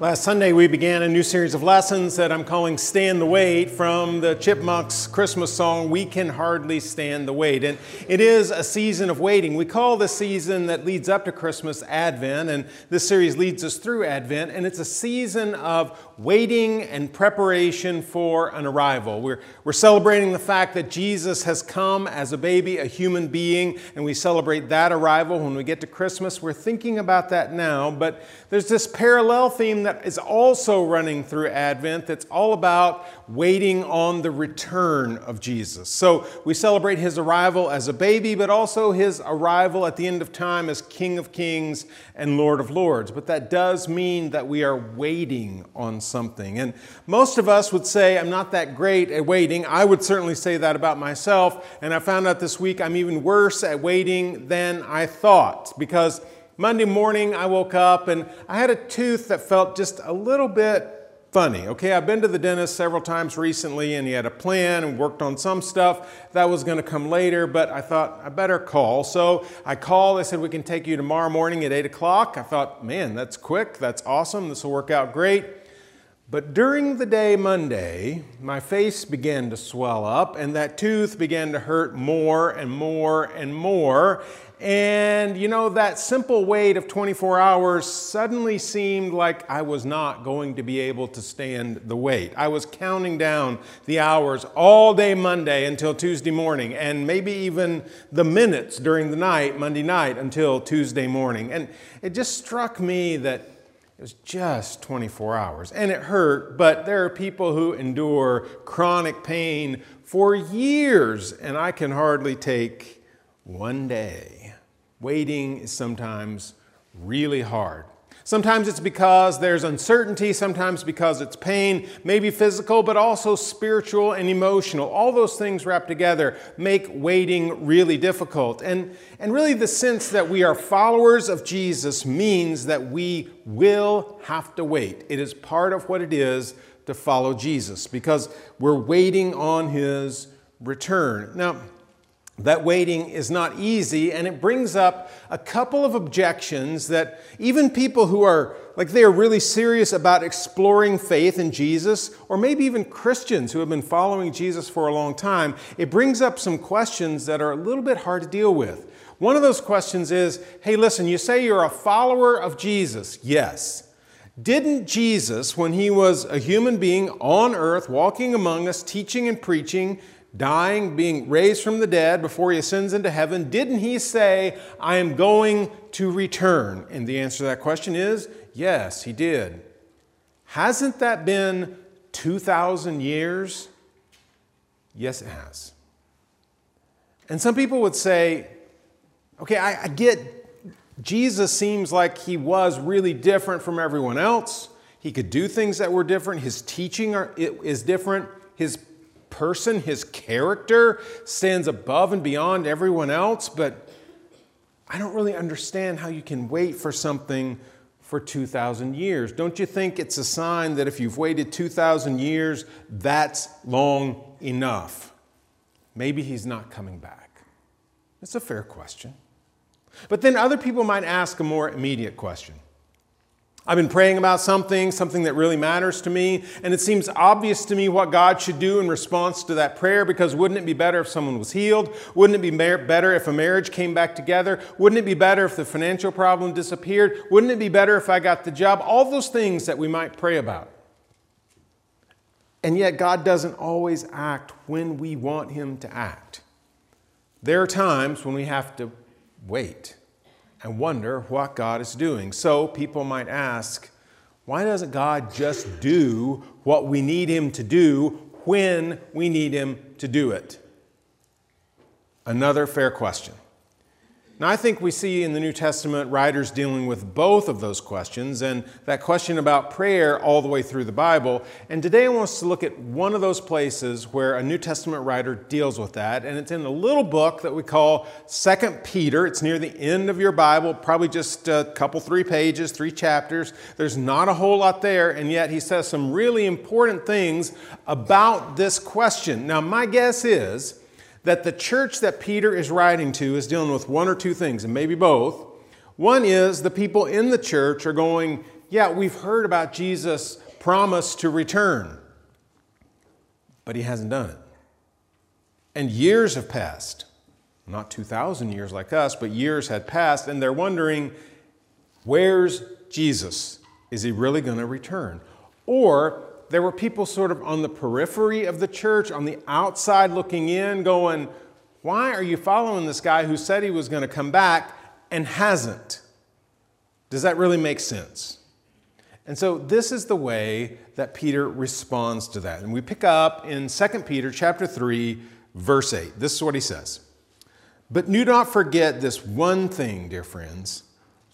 Last Sunday, we began a new series of lessons that I'm calling Stand the Wait from the Chipmunks Christmas song, We Can Hardly Stand the Wait. And it is a season of waiting. We call the season that leads up to Christmas Advent, and this series leads us through Advent, and it's a season of waiting and preparation for an arrival. We're, we're celebrating the fact that Jesus has come as a baby, a human being, and we celebrate that arrival when we get to Christmas. We're thinking about that now, but there's this parallel theme that is also running through Advent that's all about waiting on the return of Jesus. So we celebrate his arrival as a baby, but also his arrival at the end of time as King of Kings and Lord of Lords. But that does mean that we are waiting on something. And most of us would say, I'm not that great at waiting. I would certainly say that about myself. And I found out this week I'm even worse at waiting than I thought because Monday morning, I woke up and I had a tooth that felt just a little bit funny. Okay, I've been to the dentist several times recently and he had a plan and worked on some stuff that was going to come later, but I thought I better call. So I called. They said, We can take you tomorrow morning at 8 o'clock. I thought, Man, that's quick. That's awesome. This will work out great. But during the day Monday, my face began to swell up and that tooth began to hurt more and more and more. And you know, that simple wait of 24 hours suddenly seemed like I was not going to be able to stand the wait. I was counting down the hours all day Monday until Tuesday morning, and maybe even the minutes during the night, Monday night, until Tuesday morning. And it just struck me that it was just 24 hours and it hurt, but there are people who endure chronic pain for years, and I can hardly take one day. Waiting is sometimes really hard. Sometimes it's because there's uncertainty, sometimes because it's pain, maybe physical, but also spiritual and emotional. All those things wrapped together make waiting really difficult. And, and really, the sense that we are followers of Jesus means that we will have to wait. It is part of what it is to follow Jesus because we're waiting on his return. Now, that waiting is not easy, and it brings up a couple of objections that even people who are like they are really serious about exploring faith in Jesus, or maybe even Christians who have been following Jesus for a long time, it brings up some questions that are a little bit hard to deal with. One of those questions is hey, listen, you say you're a follower of Jesus. Yes. Didn't Jesus, when he was a human being on earth, walking among us, teaching and preaching, dying, being raised from the dead before he ascends into heaven, didn't he say, I am going to return? And the answer to that question is yes, he did. Hasn't that been 2,000 years? Yes, it has. And some people would say, okay, I, I get Jesus seems like he was really different from everyone else. He could do things that were different. His teaching are, is different. His person, his character stands above and beyond everyone else, but I don't really understand how you can wait for something for 2,000 years. Don't you think it's a sign that if you've waited 2,000 years, that's long enough? Maybe he's not coming back. It's a fair question. But then other people might ask a more immediate question I've been praying about something, something that really matters to me, and it seems obvious to me what God should do in response to that prayer because wouldn't it be better if someone was healed? Wouldn't it be better if a marriage came back together? Wouldn't it be better if the financial problem disappeared? Wouldn't it be better if I got the job? All those things that we might pray about. And yet, God doesn't always act when we want Him to act. There are times when we have to wait and wonder what God is doing. So people might ask, why doesn't God just do what we need Him to do when we need Him to do it? Another fair question. Now, I think we see in the New Testament writers dealing with both of those questions and that question about prayer all the way through the Bible. And today I want us to look at one of those places where a New Testament writer deals with that. And it's in a little book that we call Second Peter. It's near the end of your Bible, probably just a couple, three pages, three chapters. There's not a whole lot there, and yet he says some really important things about this question. Now, my guess is that the church that Peter is writing to is dealing with one or two things, and maybe both. One is the people in the church are going, yeah, we've heard about Jesus' promise to return, but he hasn't done it. And years have passed. Not 2,000 years like us, but years had passed, and they're wondering where's Jesus? Is he really going to return? Or there were people sort of on the periphery of the church, on the outside looking in, going, Why are you following this guy who said he was going to come back and hasn't? Does that really make sense? And so this is the way that Peter responds to that. And we pick up in 2 Peter chapter 3 verse 8. This is what he says. But do not forget this one thing, dear friends.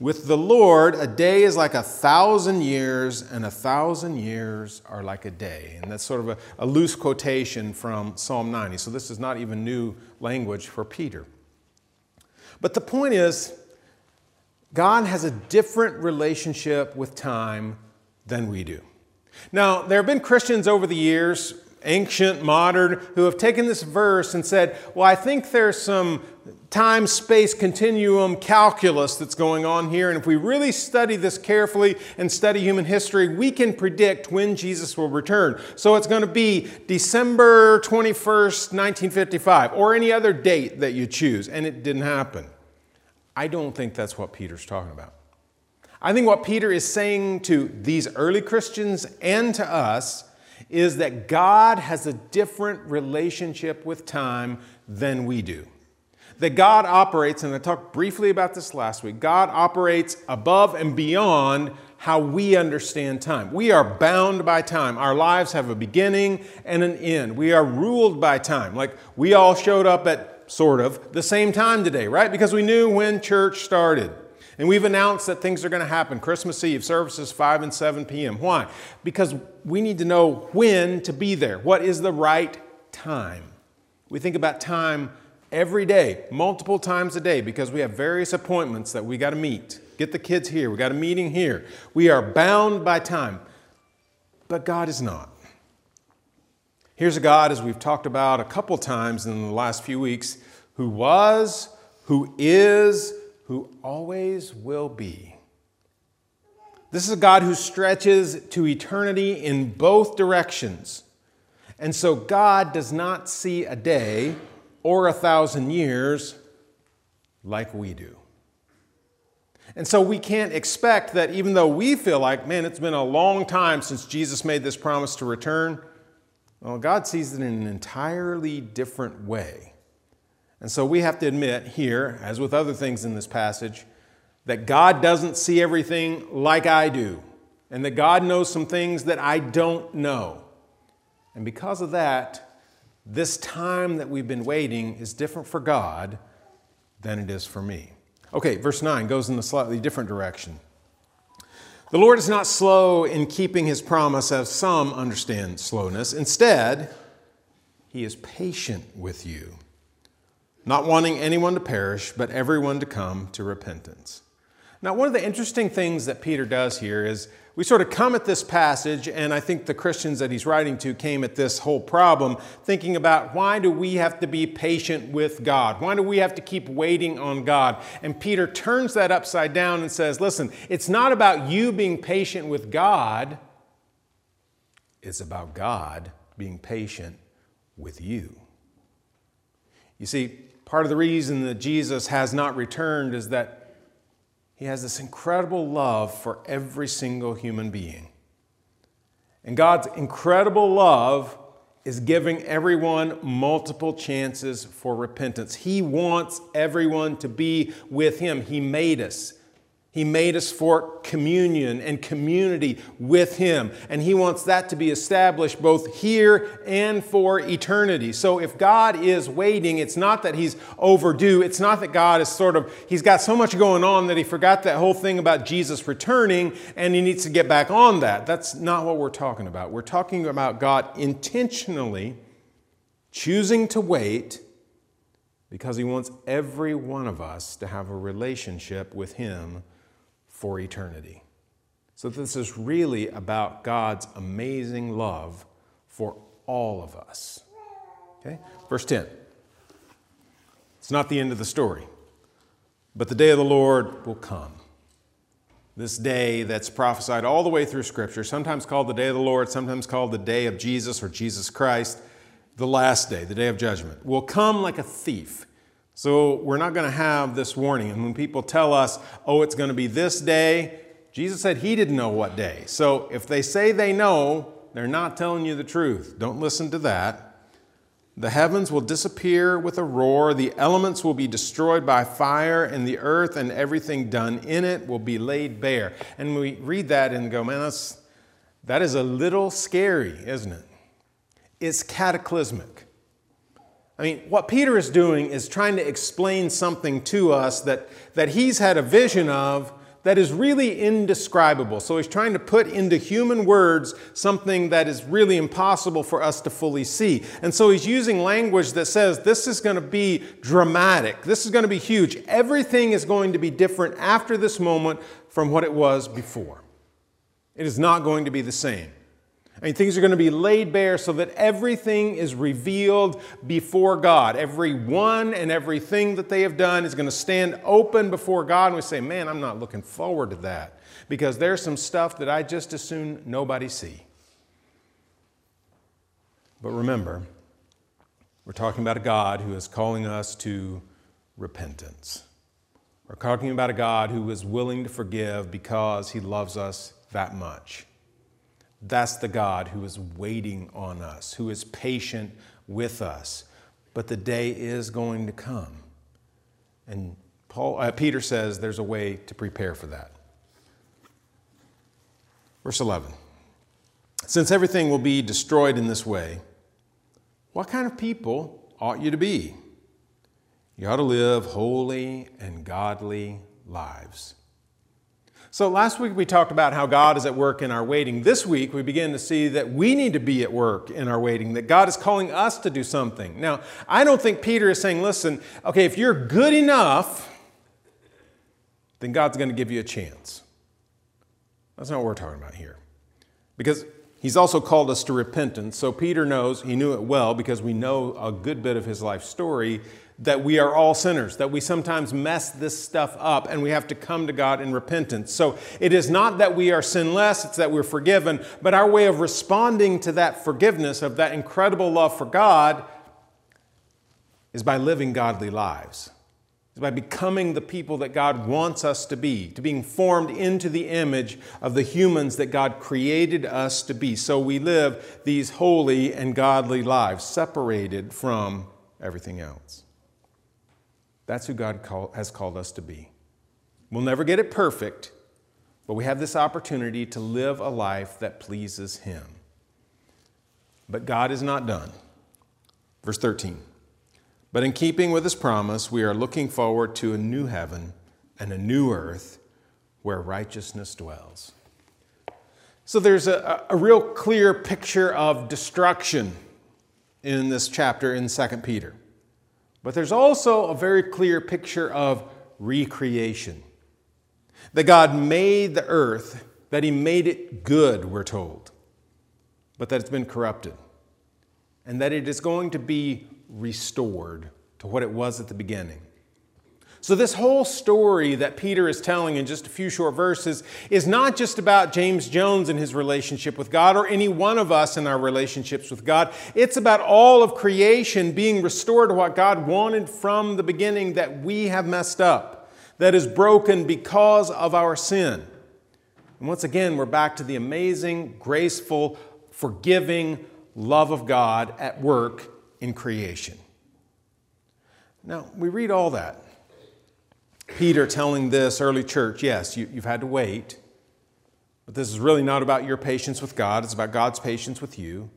With the Lord, a day is like a thousand years, and a thousand years are like a day. And that's sort of a, a, loose quotation from Psalm 90. So this is not even new language for Peter. But the point is, God has a different relationship with time than we do. Now, there have been Christians over the years, ancient, modern, who have taken this verse and said, Well, I think there's some time space continuum calculus that's going on here. And if we really study this carefully and study human history, we can predict when Jesus will return. So it's going to be December 21st, 1955, or any other date that you choose. And it didn't happen. I don't think that's what Peter's talking about. I think what Peter is saying to these early Christians and to us is that God has a different relationship with time than we do. That God operates, and I talked briefly about this last week, God operates above and beyond how we understand time. We are bound by time. Our lives have a beginning and an end. We are ruled by time. Like we all showed up at sort of the same time today, right? Because we knew when church started. And we've announced that things are going to happen. Christmas Eve services 5 and 7 p.m. Why? Because we need to know when to be there. What is the right time? We think about time every day, multiple times a day, because we have various appointments that we got to meet. Get the kids here, we got a meeting here. We are bound by time. But God is not. Here's a God, as we've talked about a couple times in the last few weeks, who was, who is, who always will be. This is a God who stretches to eternity in both directions. And so God does not see a day or a thousand years like we do. And so we can't expect that even though we feel like, man, it's been a long time since Jesus made this promise to return, well, God sees it in an entirely different way. And so we have to admit here, as with other things in this passage, that God doesn't see everything like I do, and that God knows some things that I don't know. And because of that, this time that we've been waiting is different for God than it is for me. Okay, verse 9 goes in a slightly different direction. The Lord is not slow in keeping his promise, as some understand slowness. Instead, he is patient with you not wanting anyone to perish, but everyone to come to repentance. Now, one of the interesting things that Peter does here is we sort of come at this passage, and I think the Christians that he's writing to came at this whole problem thinking about why do we have to be patient with God? Why do we have to keep waiting on God? And Peter turns that upside down and says, listen, it's not about you being patient with God, it's about God being patient with you. You see, Part of the reason that Jesus has not returned is that he has this incredible love for every single human being. And God's incredible love is giving everyone multiple chances for repentance. He wants everyone to be with Him. He made us. He made us for communion and community with Him. And He wants that to be established both here and for eternity. So if God is waiting, it's not that He's overdue. It's not that God is sort of, He's got so much going on that He forgot that whole thing about Jesus returning and He needs to get back on that. That's not what we're talking about. We're talking about God intentionally choosing to wait because He wants every one of us to have a relationship with Him for eternity. So, this is really about God's amazing love for all of us. Okay? Verse 10. It's not the end of the story, but the day of the Lord will come. this day that's prophesied all the way through Scripture, sometimes called the day of the Lord, sometimes called the day of Jesus or Jesus Christ, the last day, the day of judgment, will come like a thief. So we're not going to have this warning. And when people tell us, oh, it's going to be this day, Jesus said he didn't know what day. So if they say they know, they're not telling you the truth. Don't listen to that. The heavens will disappear with a roar, the elements will be destroyed by fire, and the earth and everything done in it will be laid bare. And we read that and go, man, that's, that is a little scary, isn't it? It's cataclysmic. I mean, what Peter is doing is trying to explain something to us that, that he's had a vision of that is really indescribable. So he's trying to put into human words something that is really impossible for us to fully see. And so he's using language that says this is going to be dramatic, this is going to be huge. Everything is going to be different after this moment from what it was before. It is not going to be the same. I mean, things are going to be laid bare so that everything is revealed before God. Every one and everything that they have done is going to stand open before God. And we say, man, I'm not looking forward to that because there's some stuff that I just as soon nobody see. But remember, we're talking about a God who is calling us to repentance. We're talking about a God who is willing to forgive because he loves us that much. That's the God who is waiting on us, who is patient with us. But the day is going to come. And Paul, uh, Peter says there's a way to prepare for that. Verse 11 Since everything will be destroyed in this way, what kind of people ought you to be? You ought to live holy and godly lives so last week we talked about how God is at work in our waiting. This week we begin to see that we need to be at work in our waiting, that God is calling us to do something. Now, I don't think Peter is saying, listen, okay, if you're good enough, then God's going to give you a chance. That's not what we're talking about here. Because he's also called us to repentance. So Peter knows, he knew it well because we know a good bit of his life story, that we are all sinners, that we sometimes mess this stuff up and we have to come to God in repentance. So it is not that we are sinless, it's that we're forgiven, but our way of responding to that forgiveness, of that incredible love for God, is by living godly lives. Is by becoming the people that God wants us to be, to being formed into the image of the humans that God created us to be. So we live these holy and godly lives, separated from everything else. That's who God call, has called us to be. We'll never get it perfect, but we have this opportunity to live a life that pleases Him. But God is not done. Verse 13. But in keeping with His promise, we are looking forward to a new heaven and a new earth where righteousness dwells. So there's a, a real clear picture of destruction in this chapter in 2 Peter. But there's also a very clear picture of recreation. That God made the earth, that He made it good, we're told, but that it's been corrupted. And that it is going to be restored to what it was at the beginning. So, this whole story that Peter is telling in just a few short verses is not just about James Jones and his relationship with God or any one of us in our relationships with God. It's about all of creation being restored to what God wanted from the beginning that we have messed up, that is broken because of our sin. And once again, we're back to the amazing, graceful, forgiving love of God at work in creation. Now, we read all that. Peter telling this early church, yes, you, have had to wait, but this is really not about your patience with God, it's about God's patience with you.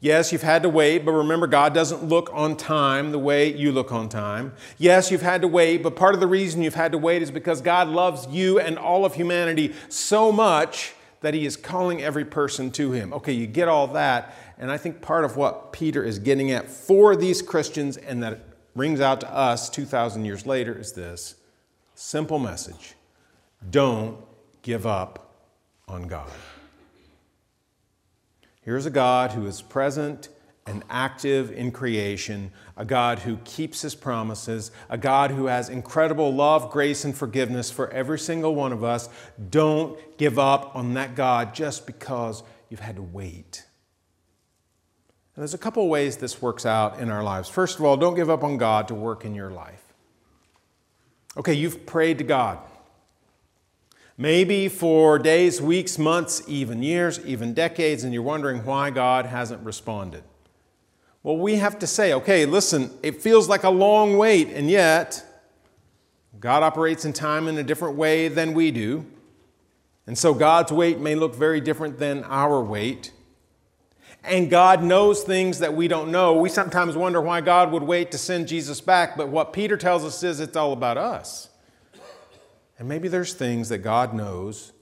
Yes, you've had to wait, but remember, God doesn't look on time the way you look on time. Yes, you've had to wait, but part of the reason you've had to wait is because God loves you and all of humanity so much that He is calling every person to Him. Okay, you get all that, and I think part of what Peter is getting at for these Christians and that rings out to us 2,000 years later is this Simple message don't give up on God. Here's a God who is present and active in creation, a God who keeps his promises, a God who has incredible love, grace, and forgiveness for every single one of us. Don't give up on that God just because you've had to wait. And there's a couple ways this works out in our lives. First of all, don't give up on God to work in your life. Okay, you've prayed to God. Maybe for days, weeks, months, even years, even decades, and you're wondering why God hasn't responded. Well, we have to say, okay, listen, it feels like a long wait, and yet God operates in time in a different way than we do. And so God's wait may look very different than our wait. And God knows things that we don't know. We sometimes wonder why God would wait to send Jesus back, but what Peter tells us is it's all about us. And maybe there's things that God knows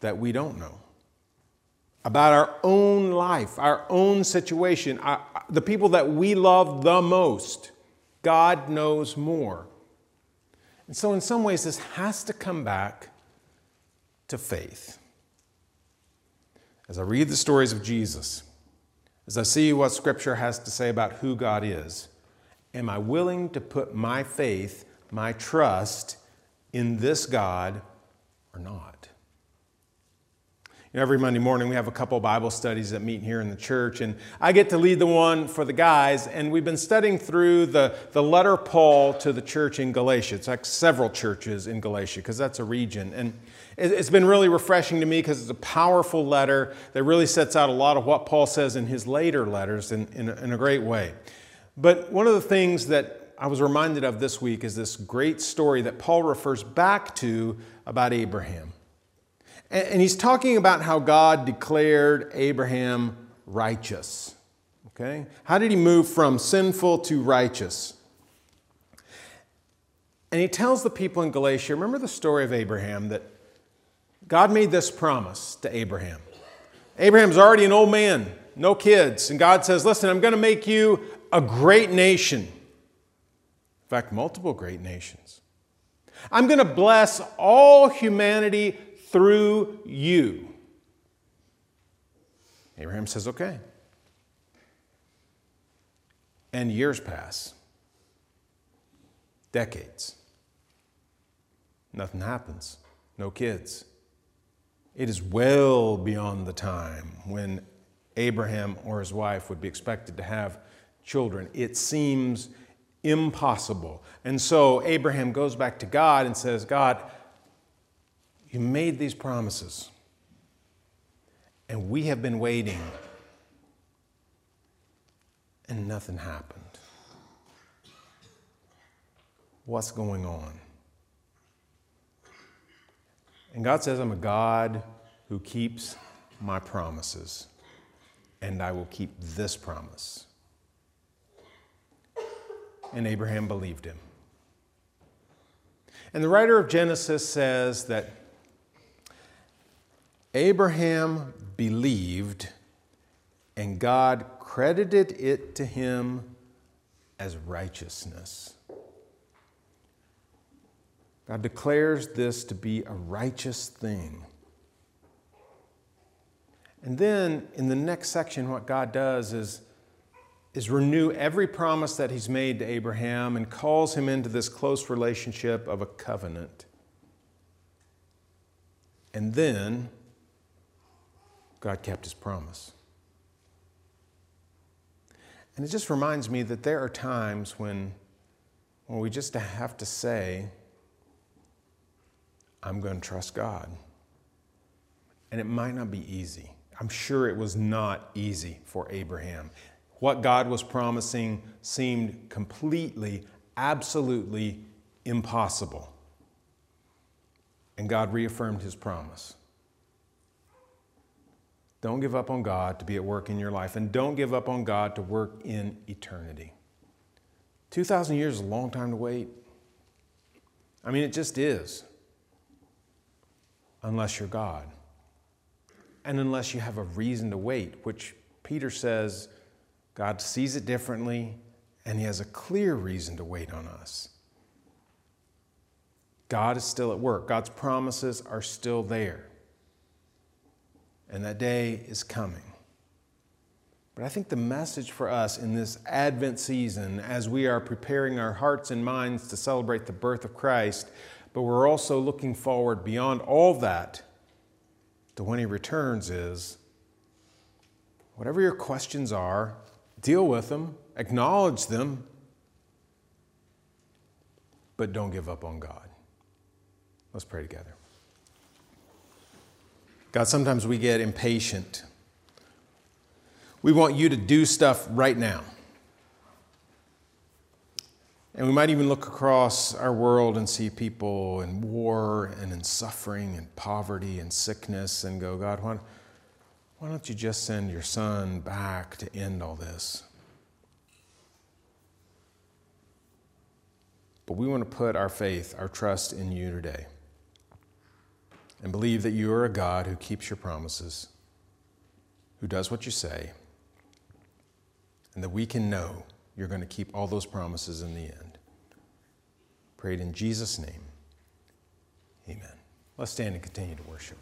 that we don't know about our own life, our own situation, our, the people that we love the most. God knows more. And so, in some ways, this has to come back to faith. As I read the stories of Jesus, as I see what Scripture has to say about who God is, am I willing to put my faith, my trust in this God or not? You know, every Monday morning we have a couple Bible studies that meet here in the church, and I get to lead the one for the guys. And we've been studying through the, the letter Paul to the church in Galatia. It's like several churches in Galatia, because that's a region. And it's been really refreshing to me because it's a powerful letter that really sets out a lot of what Paul says in his later letters in, in, in a great way. But one of the things that I was reminded of this week is this great story that Paul refers back to about Abraham. And he's talking about how God declared Abraham righteous. Okay? How did he move from sinful to righteous? And he tells the people in Galatia remember the story of Abraham that God made this promise to Abraham. Abraham's already an old man, no kids. And God says, Listen, I'm going to make you a great nation. In fact, multiple great nations. I'm going to bless all humanity through you. Abraham says, Okay. And years pass, decades. Nothing happens, no kids. It is well beyond the time when Abraham or his wife would be expected to have children. It seems impossible. And so Abraham goes back to God and says, God, you made these promises, and we have been waiting, and nothing happened. What's going on? And God says, I'm a God who keeps my promises, and I will keep this promise. And Abraham believed him. And the writer of Genesis says that Abraham believed, and God credited it to him as righteousness. God declares this to be a righteous thing. And then in the next section, what God does is, is renew every promise that He's made to Abraham and calls him into this close relationship of a covenant. And then God kept his promise. And it just reminds me that there are times when, when we just have to say, I'm going to trust God. And it might not be easy. I'm sure it was not easy for Abraham. What God was promising seemed completely, absolutely impossible. And God reaffirmed his promise. Don't give up on God to be at work in your life, and don't give up on God to work in eternity. 2,000 years is a long time to wait. I mean, it just is. Unless you're God. And unless you have a reason to wait, which Peter says God sees it differently, and He has a clear reason to wait on us. God is still at work, God's promises are still there and that day is coming. But I think the message for us in this Advent season, as we are preparing our hearts and minds to celebrate the birth of Christ, but we're also looking forward beyond all that to when He returns, is whatever your questions are, deal with them, acknowledge them, but don't give up on God. Let's pray together. God, sometimes we get impatient. We want you to do stuff right now. And we might even look across our world and see people in war and in suffering and poverty and sickness and go, God, why, why don't you just send your son back to end all this? But we want to put our faith, our trust in you today and believe that you are a God who keeps your promises, who does what you say, and that we can know you're going to keep all those promises in the end. Prayed in Jesus' name. Amen. Let's stand and continue to worship.